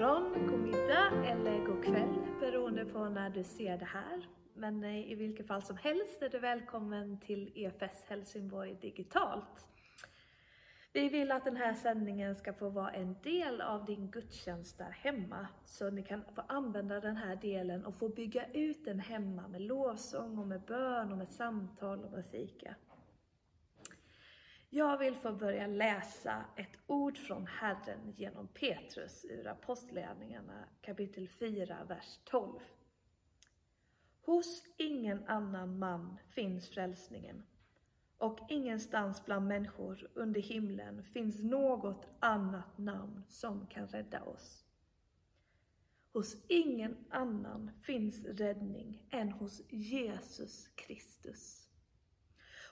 morgon, god middag eller god kväll beroende på när du ser det här. Men eh, i vilket fall som helst är du välkommen till EFS Helsingborg digitalt. Vi vill att den här sändningen ska få vara en del av din gudstjänst där hemma, så ni kan få använda den här delen och få bygga ut den hemma med lovsång och med bön och med samtal och med fika. Jag vill få börja läsa ett ord från Herren genom Petrus ur Apostlagärningarna kapitel 4, vers 12. Hos ingen annan man finns frälsningen och ingenstans bland människor under himlen finns något annat namn som kan rädda oss. Hos ingen annan finns räddning än hos Jesus Kristus.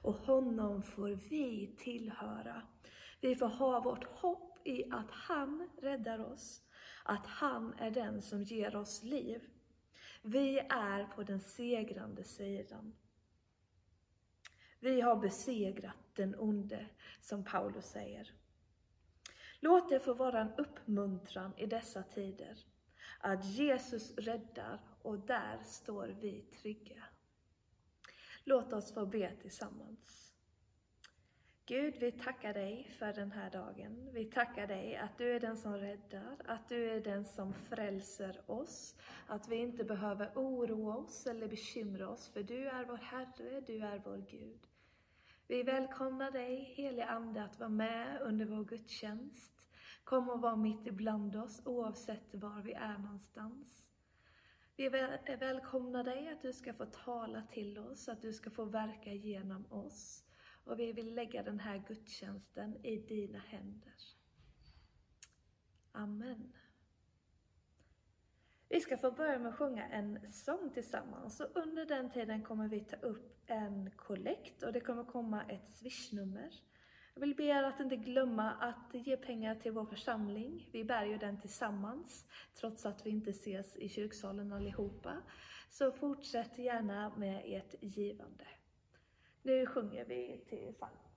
Och honom får vi tillhöra. Vi får ha vårt hopp i att han räddar oss, att han är den som ger oss liv. Vi är på den segrande sidan. Vi har besegrat den onde, som Paulus säger. Låt det få vara en uppmuntran i dessa tider, att Jesus räddar och där står vi trygga. Låt oss få be tillsammans. Gud, vi tackar dig för den här dagen. Vi tackar dig att du är den som räddar, att du är den som frälser oss, att vi inte behöver oroa oss eller bekymra oss, för du är vår Herre, du är vår Gud. Vi välkomnar dig, helige Ande, att vara med under vår gudstjänst. Kom och var mitt ibland oss, oavsett var vi är någonstans. Vi välkomnar dig att du ska få tala till oss, att du ska få verka genom oss. Och vi vill lägga den här gudstjänsten i dina händer. Amen. Vi ska få börja med att sjunga en sång tillsammans och under den tiden kommer vi ta upp en kollekt och det kommer komma ett swishnummer. Jag vill be er att inte glömma att ge pengar till vår församling. Vi bär ju den tillsammans, trots att vi inte ses i kyrksalen allihopa. Så fortsätt gärna med ert givande. Nu sjunger vi tillsammans.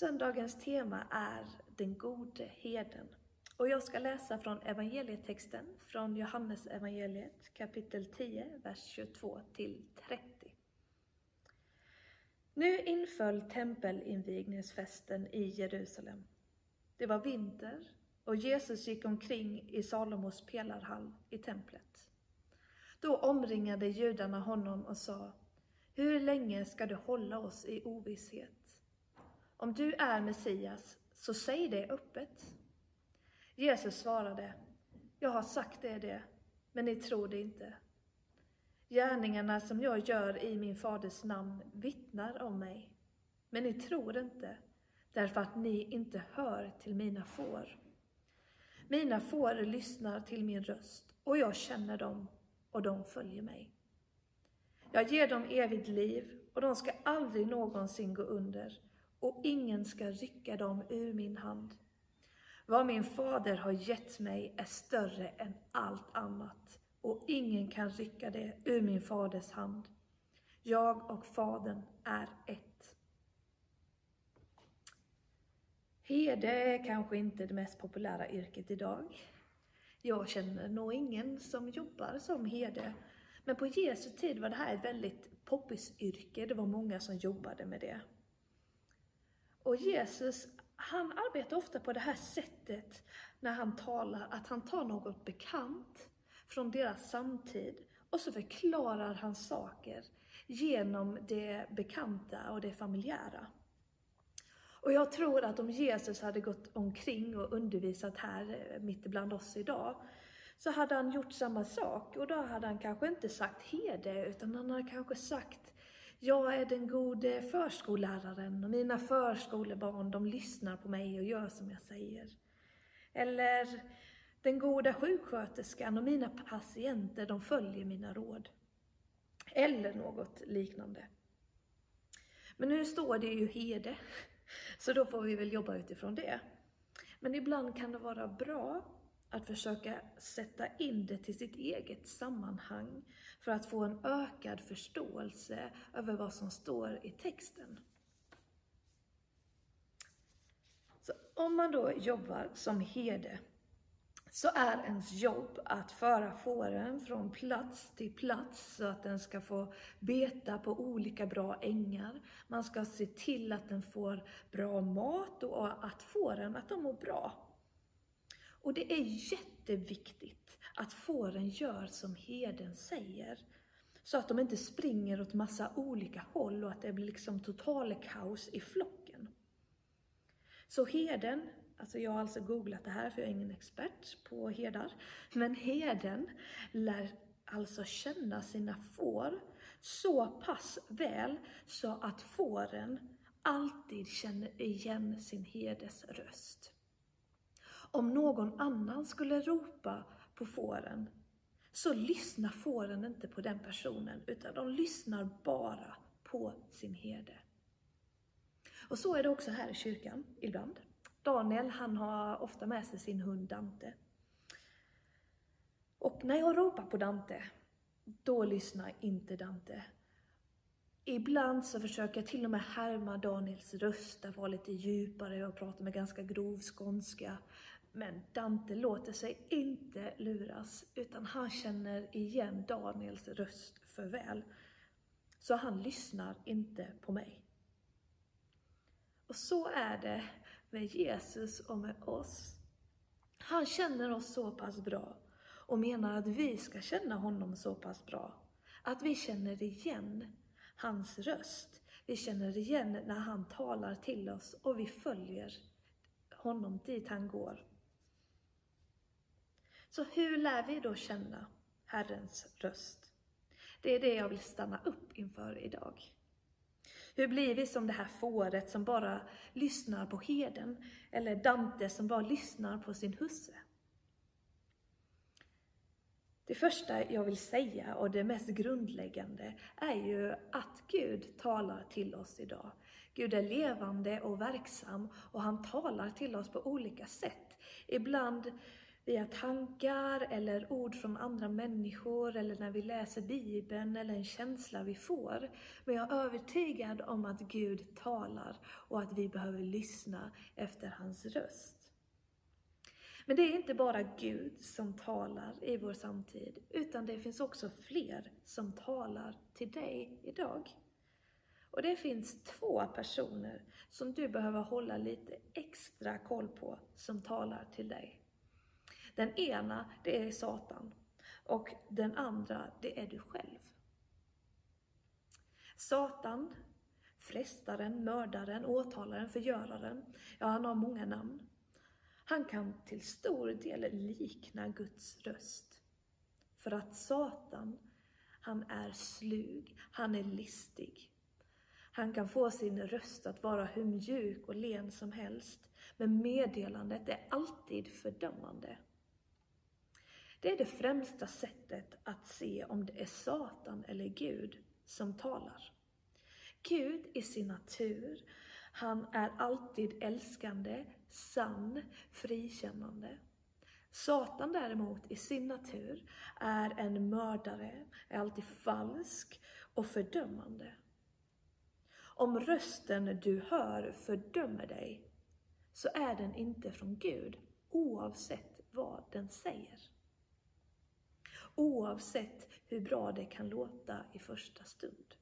Söndagens tema är den gode heden. Och jag ska läsa från evangelietexten från Johannes evangeliet kapitel 10, vers 22 till 30. Nu inföll tempelinvigningsfesten i Jerusalem. Det var vinter och Jesus gick omkring i Salomos pelarhall i templet. Då omringade judarna honom och sa, hur länge ska du hålla oss i ovisshet? Om du är Messias, så säg det öppet. Jesus svarade, jag har sagt er det men ni tror det inte. Gärningarna som jag gör i min faders namn vittnar om mig, men ni tror inte, därför att ni inte hör till mina får. Mina får lyssnar till min röst, och jag känner dem, och de följer mig. Jag ger dem evigt liv, och de ska aldrig någonsin gå under, och ingen ska rycka dem ur min hand. Vad min fader har gett mig är större än allt annat, och ingen kan rycka det ur min faders hand. Jag och Fadern är ett. Herde är kanske inte det mest populära yrket idag. Jag känner nog ingen som jobbar som herde. Men på Jesu tid var det här ett väldigt poppisyrke. Det var många som jobbade med det. Och Jesus, han arbetar ofta på det här sättet när han talar, att han tar något bekant från deras samtid och så förklarar han saker genom det bekanta och det familjära. Och jag tror att om Jesus hade gått omkring och undervisat här eh, mitt ibland oss idag, så hade han gjort samma sak. Och då hade han kanske inte sagt hede, utan han hade kanske sagt jag är den gode förskolläraren och mina förskolebarn de lyssnar på mig och gör som jag säger. Eller den goda sjuksköterskan och mina patienter de följer mina råd. Eller något liknande. Men nu står det ju hede, så då får vi väl jobba utifrån det. Men ibland kan det vara bra att försöka sätta in det till sitt eget sammanhang för att få en ökad förståelse över vad som står i texten. Så om man då jobbar som herde så är ens jobb att föra fåren från plats till plats så att den ska få beta på olika bra ängar. Man ska se till att den får bra mat och att fåren att de mår bra. Och det är jätteviktigt att fåren gör som herden säger. Så att de inte springer åt massa olika håll och att det blir liksom total kaos i flocken. Så herden Alltså jag har alltså googlat det här för jag är ingen expert på herdar. Men herden lär alltså känna sina får så pass väl så att fåren alltid känner igen sin herdes röst. Om någon annan skulle ropa på fåren så lyssnar fåren inte på den personen utan de lyssnar bara på sin herde. Och så är det också här i kyrkan ibland. Daniel, han har ofta med sig sin hund Dante. Och när jag ropar på Dante, då lyssnar inte Dante. Ibland så försöker jag till och med härma Daniels röst, att vara lite djupare och prata med ganska grov skånska. Men Dante låter sig inte luras, utan han känner igen Daniels röst för väl. Så han lyssnar inte på mig. Och så är det med Jesus och med oss. Han känner oss så pass bra och menar att vi ska känna honom så pass bra. Att vi känner igen hans röst. Vi känner igen när han talar till oss och vi följer honom dit han går. Så hur lär vi då känna Herrens röst? Det är det jag vill stanna upp inför idag. Hur blir vi som det här fåret som bara lyssnar på heden? Eller Dante som bara lyssnar på sin husse? Det första jag vill säga och det mest grundläggande är ju att Gud talar till oss idag. Gud är levande och verksam och han talar till oss på olika sätt. Ibland via tankar eller ord från andra människor eller när vi läser Bibeln eller en känsla vi får. Men jag är övertygad om att Gud talar och att vi behöver lyssna efter hans röst. Men det är inte bara Gud som talar i vår samtid, utan det finns också fler som talar till dig idag. Och det finns två personer som du behöver hålla lite extra koll på, som talar till dig. Den ena, det är Satan. Och den andra, det är du själv. Satan, frestaren, mördaren, åtalaren, förgöraren, ja han har många namn. Han kan till stor del likna Guds röst. För att Satan, han är slug, han är listig. Han kan få sin röst att vara hur mjuk och len som helst, men meddelandet är alltid fördömande. Det är det främsta sättet att se om det är Satan eller Gud som talar. Gud i sin natur, han är alltid älskande, sann, frikännande. Satan däremot i sin natur är en mördare, är alltid falsk och fördömande. Om rösten du hör fördömer dig, så är den inte från Gud, oavsett vad den säger. Oavsett hur bra det kan låta i första stund.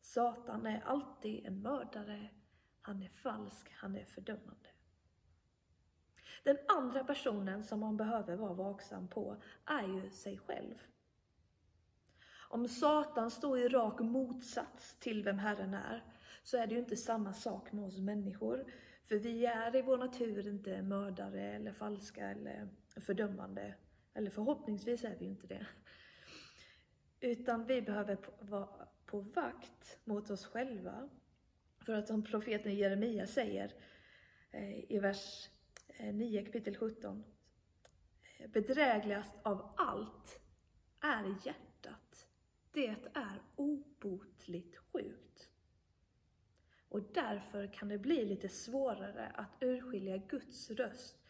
Satan är alltid en mördare, han är falsk, han är fördömande. Den andra personen som man behöver vara vaksam på är ju sig själv. Om Satan står i rak motsats till vem Herren är, så är det ju inte samma sak med oss människor. För vi är i vår natur inte mördare eller falska eller fördömande. Eller förhoppningsvis är vi ju inte det. Utan vi behöver vara på vakt mot oss själva. För att som profeten Jeremia säger eh, i vers eh, 9 kapitel 17. Eh, bedrägligast av allt är hjärtat. Det är obotligt sjukt. Och därför kan det bli lite svårare att urskilja Guds röst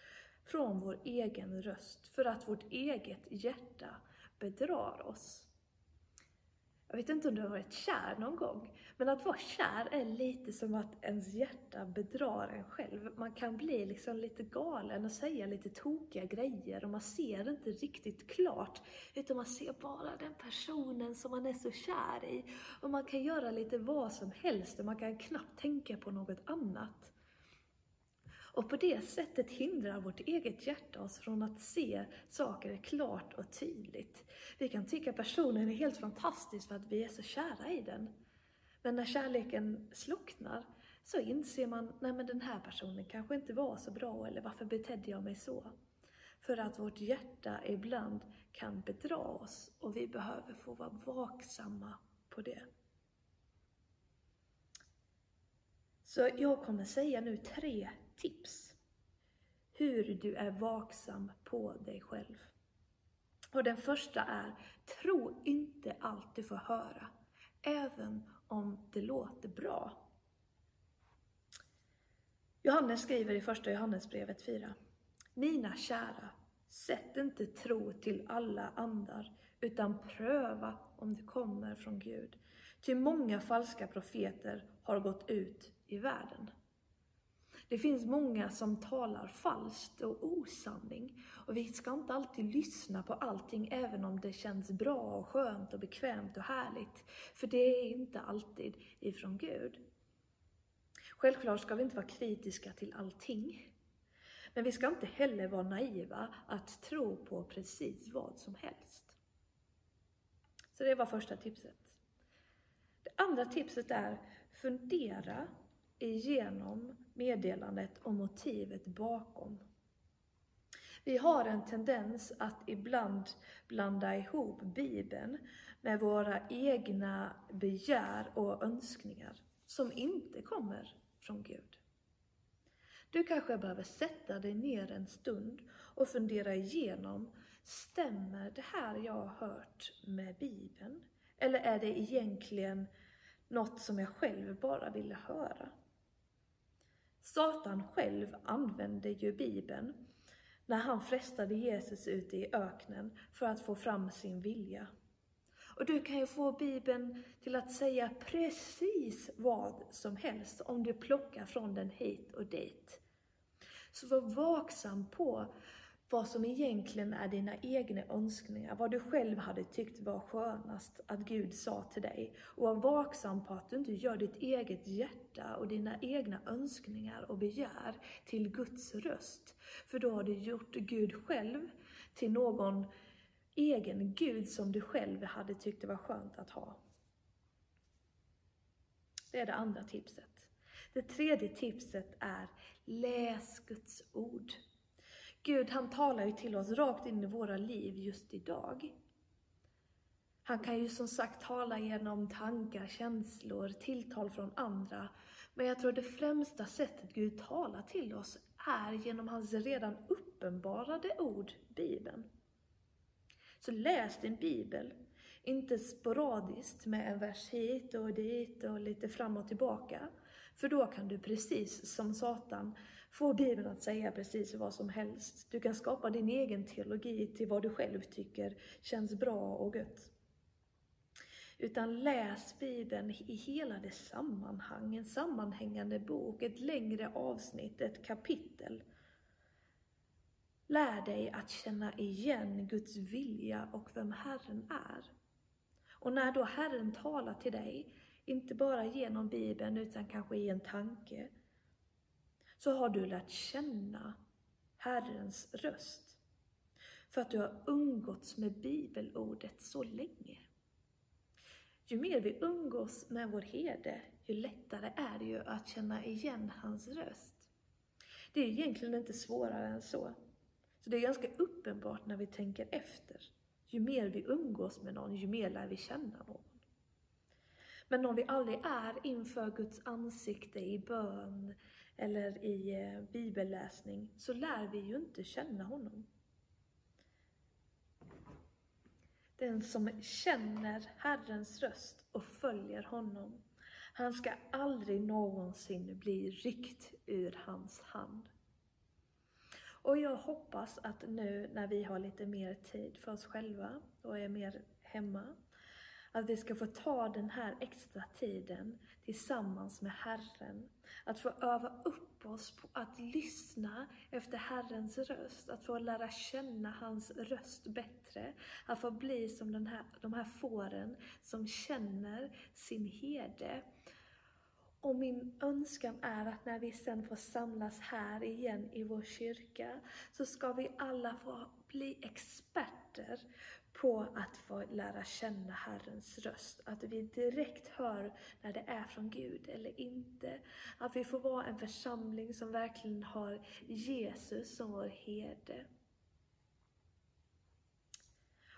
från vår egen röst, för att vårt eget hjärta bedrar oss. Jag vet inte om du har varit kär någon gång, men att vara kär är lite som att ens hjärta bedrar en själv. Man kan bli liksom lite galen och säga lite tokiga grejer och man ser inte riktigt klart, utan man ser bara den personen som man är så kär i. Och man kan göra lite vad som helst och man kan knappt tänka på något annat. Och på det sättet hindrar vårt eget hjärta oss från att se saker klart och tydligt. Vi kan tycka personen är helt fantastisk för att vi är så kära i den. Men när kärleken slocknar så inser man, nej men den här personen kanske inte var så bra, eller varför betedde jag mig så? För att vårt hjärta ibland kan bedra oss och vi behöver få vara vaksamma på det. Så jag kommer säga nu tre tips hur du är vaksam på dig själv. Och den första är, tro inte allt du får höra, även om det låter bra. Johannes skriver i första Johannesbrevet 4. Mina kära, sätt inte tro till alla andar, utan pröva om det kommer från Gud. Ty många falska profeter har gått ut i världen. Det finns många som talar falskt och osanning. Och vi ska inte alltid lyssna på allting, även om det känns bra och skönt och bekvämt och härligt. För det är inte alltid ifrån Gud. Självklart ska vi inte vara kritiska till allting. Men vi ska inte heller vara naiva att tro på precis vad som helst. Så det var första tipset. Det andra tipset är, fundera igenom meddelandet och motivet bakom. Vi har en tendens att ibland blanda ihop Bibeln med våra egna begär och önskningar som inte kommer från Gud. Du kanske behöver sätta dig ner en stund och fundera igenom, stämmer det här jag har hört med Bibeln? Eller är det egentligen något som jag själv bara ville höra? Satan själv använde ju Bibeln när han frestade Jesus ute i öknen för att få fram sin vilja. Och du kan ju få Bibeln till att säga precis vad som helst om du plockar från den hit och dit. Så var vaksam på vad som egentligen är dina egna önskningar, vad du själv hade tyckt var skönast att Gud sa till dig. Och var vaksam på att du inte gör ditt eget hjärta och dina egna önskningar och begär till Guds röst. För då har du gjort Gud själv till någon egen Gud som du själv hade tyckt det var skönt att ha. Det är det andra tipset. Det tredje tipset är läs Guds ord. Gud han talar ju till oss rakt in i våra liv just idag. Han kan ju som sagt tala genom tankar, känslor, tilltal från andra. Men jag tror det främsta sättet Gud talar till oss är genom hans redan uppenbarade ord, Bibeln. Så läs din bibel, inte sporadiskt med en vers hit och dit och lite fram och tillbaka. För då kan du precis som Satan få Bibeln att säga precis vad som helst. Du kan skapa din egen teologi till vad du själv tycker känns bra och gött. Utan läs Bibeln i hela dess sammanhang, en sammanhängande bok, ett längre avsnitt, ett kapitel. Lär dig att känna igen Guds vilja och vem Herren är. Och när då Herren talar till dig, inte bara genom Bibeln utan kanske i en tanke, så har du lärt känna Herrens röst. För att du har umgåtts med bibelordet så länge. Ju mer vi umgås med vår herde, ju lättare är det ju att känna igen hans röst. Det är egentligen inte svårare än så. Så det är ganska uppenbart när vi tänker efter. Ju mer vi umgås med någon, ju mer lär vi känna någon. Men om vi aldrig är inför Guds ansikte i bön eller i eh, bibelläsning så lär vi ju inte känna honom. Den som känner Herrens röst och följer honom, han ska aldrig någonsin bli ryckt ur hans hand. Och jag hoppas att nu när vi har lite mer tid för oss själva och är mer hemma, att vi ska få ta den här extra tiden tillsammans med Herren. Att få öva upp oss på att lyssna efter Herrens röst, att få lära känna hans röst bättre. Att få bli som den här, de här fåren som känner sin herde. Och min önskan är att när vi sen får samlas här igen i vår kyrka, så ska vi alla få bli experter på att få lära känna Herrens röst. Att vi direkt hör när det är från Gud eller inte. Att vi får vara en församling som verkligen har Jesus som vår herde.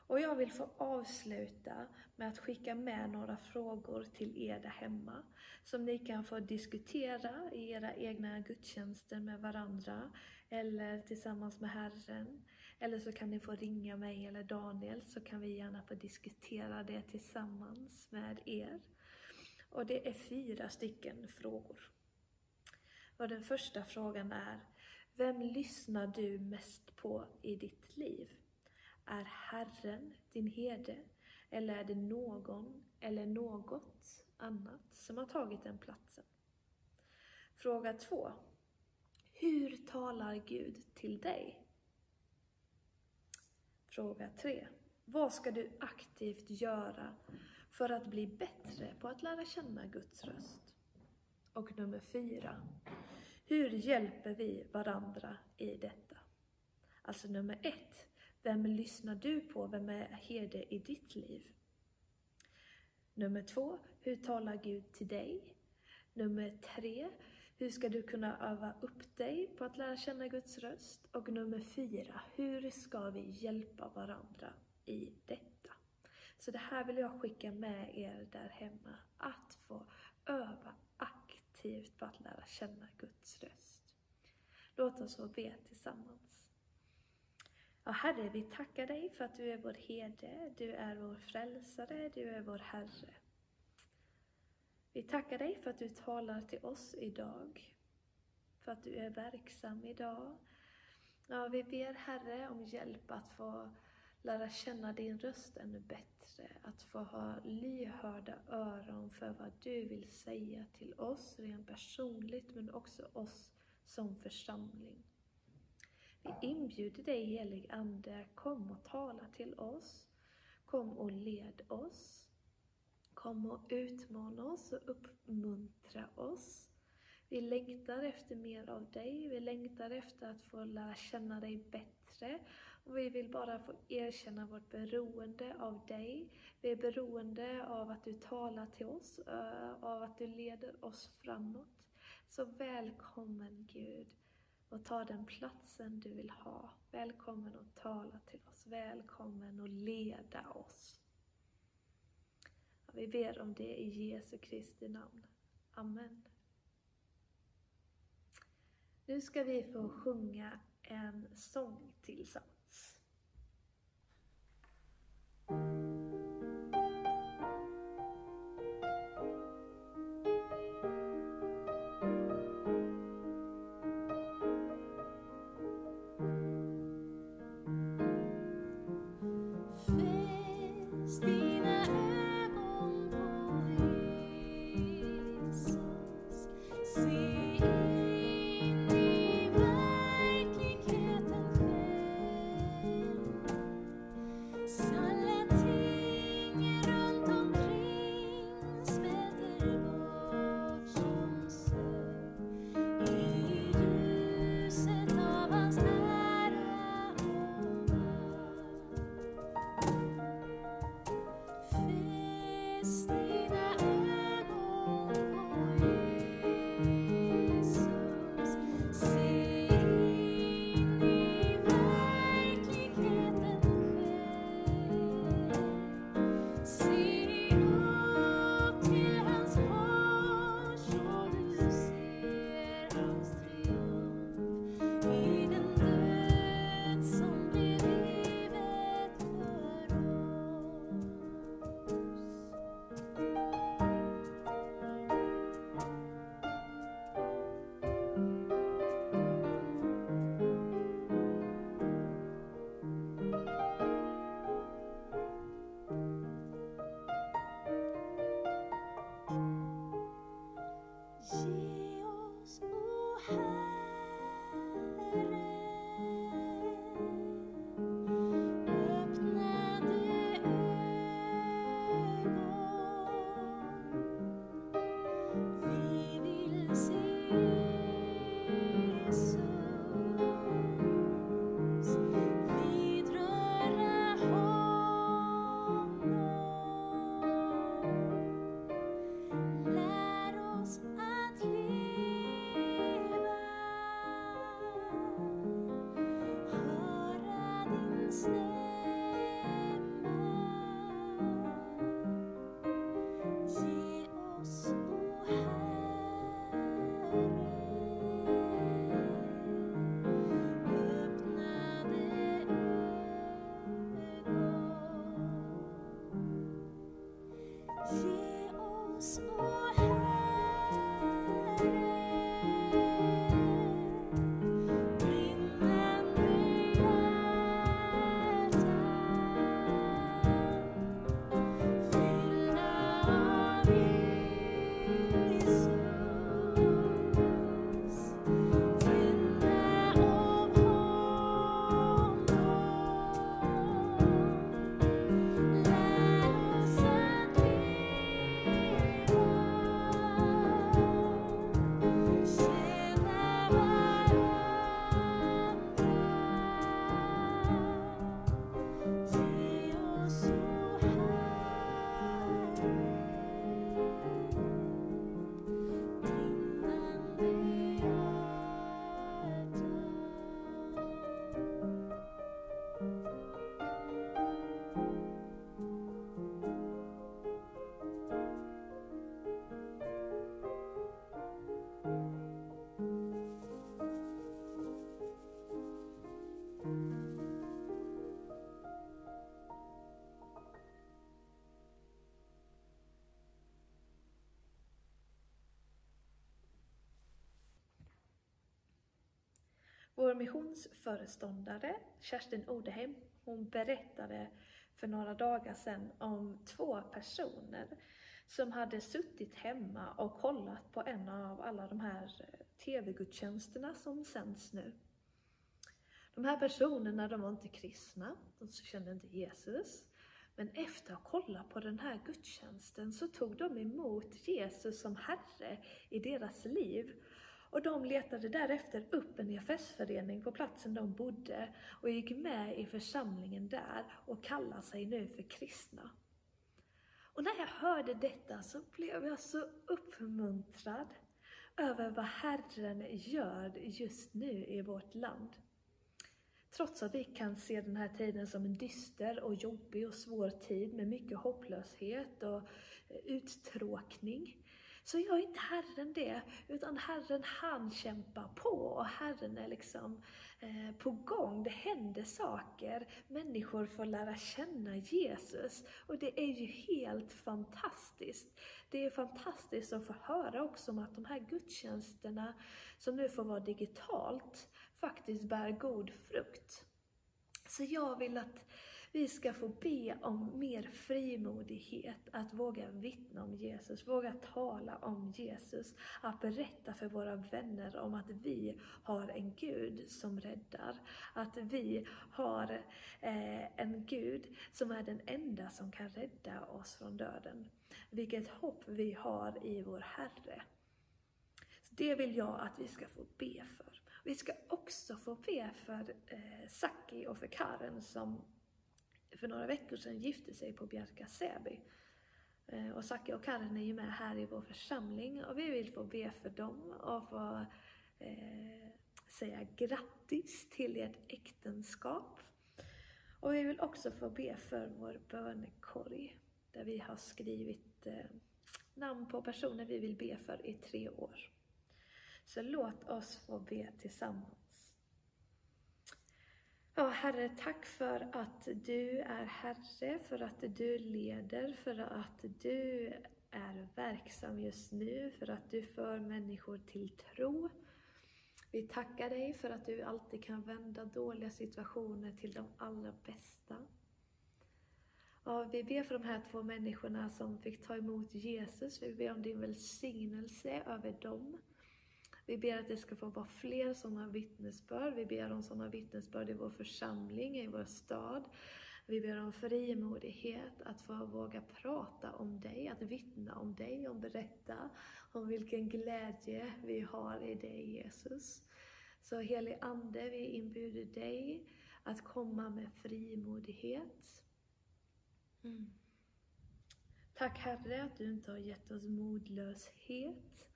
Och jag vill få avsluta med att skicka med några frågor till er där hemma, som ni kan få diskutera i era egna gudstjänster med varandra, eller tillsammans med Herren. Eller så kan ni få ringa mig eller Daniel, så kan vi gärna få diskutera det tillsammans med er. Och det är fyra stycken frågor. Och den första frågan är, vem lyssnar du mest på i ditt liv? Är Herren din herde? Eller är det någon eller något annat som har tagit den platsen? Fråga två. Hur talar Gud till dig? Fråga 3. Vad ska du aktivt göra för att bli bättre på att lära känna Guds röst? Och nummer 4. Hur hjälper vi varandra i detta? Alltså nummer 1. Vem lyssnar du på? Vem är herde i ditt liv? Nummer 2. Hur talar Gud till dig? Nummer 3 hur ska du kunna öva upp dig på att lära känna Guds röst? Och nummer fyra, hur ska vi hjälpa varandra i detta? Så det här vill jag skicka med er där hemma, att få öva aktivt på att lära känna Guds röst. Låt oss få be tillsammans. Ja, Herre, vi tackar dig för att du är vår herde, du är vår frälsare, du är vår Herre. Vi tackar dig för att du talar till oss idag, för att du är verksam idag, Ja, vi ber Herre om hjälp att få lära känna din röst ännu bättre, att få ha lyhörda öron för vad du vill säga till oss rent personligt, men också oss som församling. Vi inbjuder dig helig Ande, kom och tala till oss. Kom och led oss. Kom och utmana oss och uppmuntra oss. Vi längtar efter mer av dig, vi längtar efter att få lära känna dig bättre. Och vi vill bara få erkänna vårt beroende av dig. Vi är beroende av att du talar till oss, eh, av att du leder oss framåt. Så välkommen Gud och ta den platsen du vill ha. Välkommen att tala till oss, välkommen att leda oss. Vi ber om det i Jesu Kristi namn. Amen. Nu ska vi få sjunga en sång tillsammans. Vår missionsföreståndare Kerstin Odeheim, hon berättade för några dagar sedan om två personer som hade suttit hemma och kollat på en av alla de här eh, tv-gudstjänsterna som sänds nu. De här personerna, de var inte kristna, de kände inte Jesus. Men efter att ha kollat på den här gudstjänsten så tog de emot Jesus som Herre i deras liv. Och de letade därefter upp en EFS-förening på platsen de bodde och gick med i församlingen där och kallar sig nu för kristna. Och när jag hörde detta så blev jag så uppmuntrad över vad Herren gör just nu i vårt land. Trots att vi kan se den här tiden som en dyster och jobbig och svår tid med mycket hopplöshet och uttråkning, så gör inte Herren det, utan Herren han kämpar på och Herren är liksom eh, på gång. Det händer saker, människor får lära känna Jesus och det är ju helt fantastiskt. Det är fantastiskt att få höra också om att de här gudstjänsterna som nu får vara digitalt, faktiskt bär god frukt. Så jag vill att vi ska få be om mer frimodighet att våga vittna om Jesus, våga tala om Jesus, att berätta för våra vänner om att vi har en Gud som räddar, att vi har eh, en Gud som är den enda som kan rädda oss från döden. Vilket hopp vi har i vår Herre. Så det vill jag att vi ska få be för. Vi ska också få be för eh, Saki och för Karen som för några veckor sedan gifte sig på Bjärka Säby. Eh, och Saki och Karen är ju med här i vår församling och vi vill få be för dem och få eh, säga grattis till ert äktenskap. Och vi vill också få be för vår bönekorg där vi har skrivit eh, namn på personer vi vill be för i tre år. Så låt oss få be tillsammans. Ja, Herre, tack för att du är Herre, för att du leder, för att du är verksam just nu, för att du för människor till tro. Vi tackar dig för att du alltid kan vända dåliga situationer till de allra bästa. Ja, vi ber för de här två människorna som fick ta emot Jesus. Vi ber om din välsignelse över dem. Vi ber att det ska få vara fler sådana vittnesbörd. Vi ber om sådana vittnesbörd i vår församling, i vår stad. Vi ber om frimodighet att få våga prata om dig, att vittna om dig, och berätta om vilken glädje vi har i dig Jesus. Så helig Ande, vi inbjuder dig att komma med frimodighet. Mm. Tack Herre att du inte har gett oss modlöshet.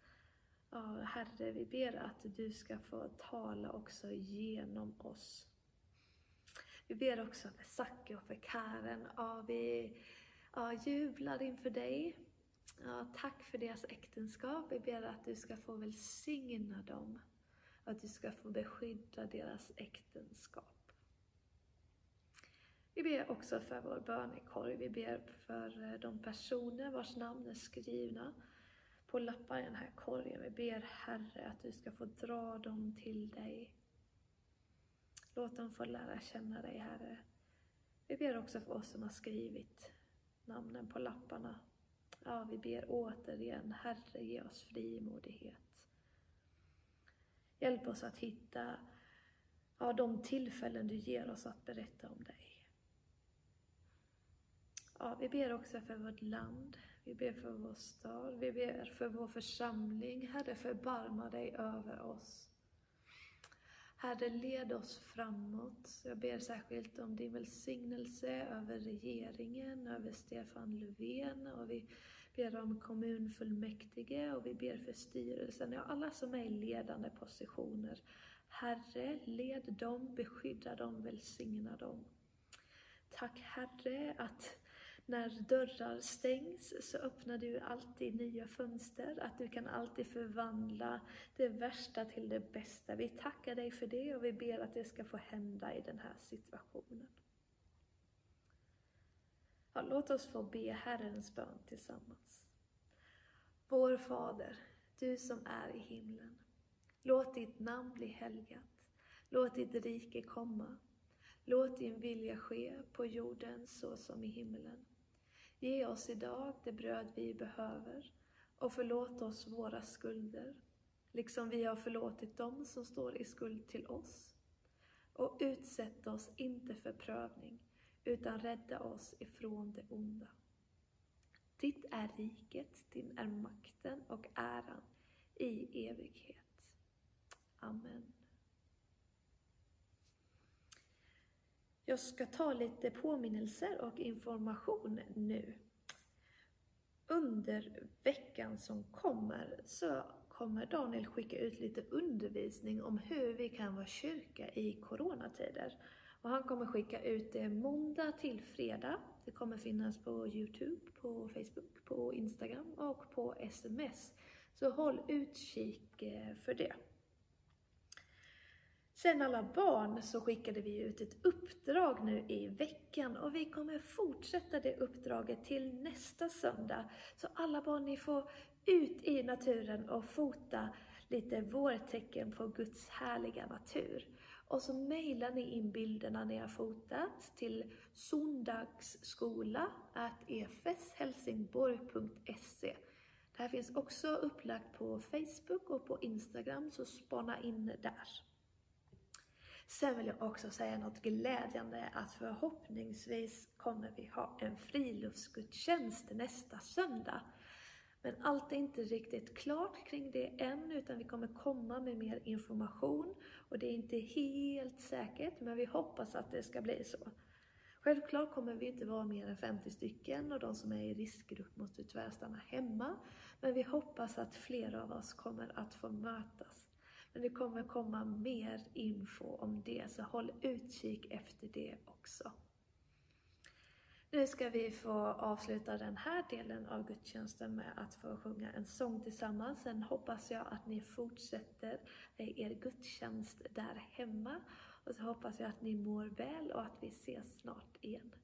Ja, Herre, vi ber att du ska få tala också genom oss. Vi ber också för Zacke och för Karen. Ja, vi ja, jublar inför dig. Ja, tack för deras äktenskap. Vi ber att du ska få välsigna dem. Att du ska få beskydda deras äktenskap. Vi ber också för vår bönekorg. Vi ber för eh, de personer vars namn är skrivna på lappar i den här korgen. Vi ber Herre att du ska få dra dem till dig. Låt dem få lära känna dig Herre. Vi ber också för oss som har skrivit namnen på lapparna. Ja, vi ber återigen, Herre ge oss frimodighet. Hjälp oss att hitta ja, de tillfällen du ger oss att berätta om dig. Ja, vi ber också för vårt land. Vi ber för vår stad, vi ber för vår församling. Herre, förbarma dig över oss. Herre, led oss framåt. Jag ber särskilt om din välsignelse över regeringen, över Stefan Löfven och vi ber om kommunfullmäktige och vi ber för styrelsen, ja alla som är i ledande positioner. Herre, led dem, beskydda dem, välsigna dem. Tack Herre att när dörrar stängs så öppnar du alltid nya fönster, att du kan alltid förvandla det värsta till det bästa. Vi tackar dig för det och vi ber att det ska få hända i den här situationen. Ja, låt oss få be Herrens bön tillsammans. Vår Fader, du som är i himlen. Låt ditt namn bli helgat. Låt ditt rike komma. Låt din vilja ske på jorden så som i himlen. Ge oss idag det bröd vi behöver och förlåt oss våra skulder, liksom vi har förlåtit dem som står i skuld till oss. Och utsätt oss inte för prövning, utan rädda oss ifrån det onda. Ditt är riket, din är makten och äran i evighet. Amen. Jag ska ta lite påminnelser och information nu. Under veckan som kommer så kommer Daniel skicka ut lite undervisning om hur vi kan vara kyrka i coronatider. Och han kommer skicka ut det måndag till fredag. Det kommer finnas på Youtube, på Facebook, på Instagram och på sms. Så håll utkik eh, för det. Sen alla barn så skickade vi ut ett uppdrag nu i veckan och vi kommer fortsätta det uppdraget till nästa söndag. Så alla barn, ni får ut i naturen och fota lite vårtecken på Guds härliga natur. Och så mejlar ni in bilderna ni har fotat till sondagsskola.efshelsingborg.se Det här finns också upplagt på Facebook och på Instagram, så spana in där. Sen vill jag också säga något glädjande att förhoppningsvis kommer vi ha en friluftsgudstjänst nästa söndag. Men allt är inte riktigt klart kring det än, utan vi kommer komma med mer information. Och det är inte helt säkert, men vi hoppas att det ska bli så. Självklart kommer vi inte vara mer än 50 stycken och de som är i riskgrupp måste tyvärr stanna hemma. Men vi hoppas att fler av oss kommer att få mötas. Men det kommer komma mer info om det, så håll utkik efter det också. Nu ska vi få avsluta den här delen av gudstjänsten med att få sjunga en sång tillsammans. Sen hoppas jag att ni fortsätter er gudstjänst där hemma. Och så hoppas jag att ni mår väl och att vi ses snart igen.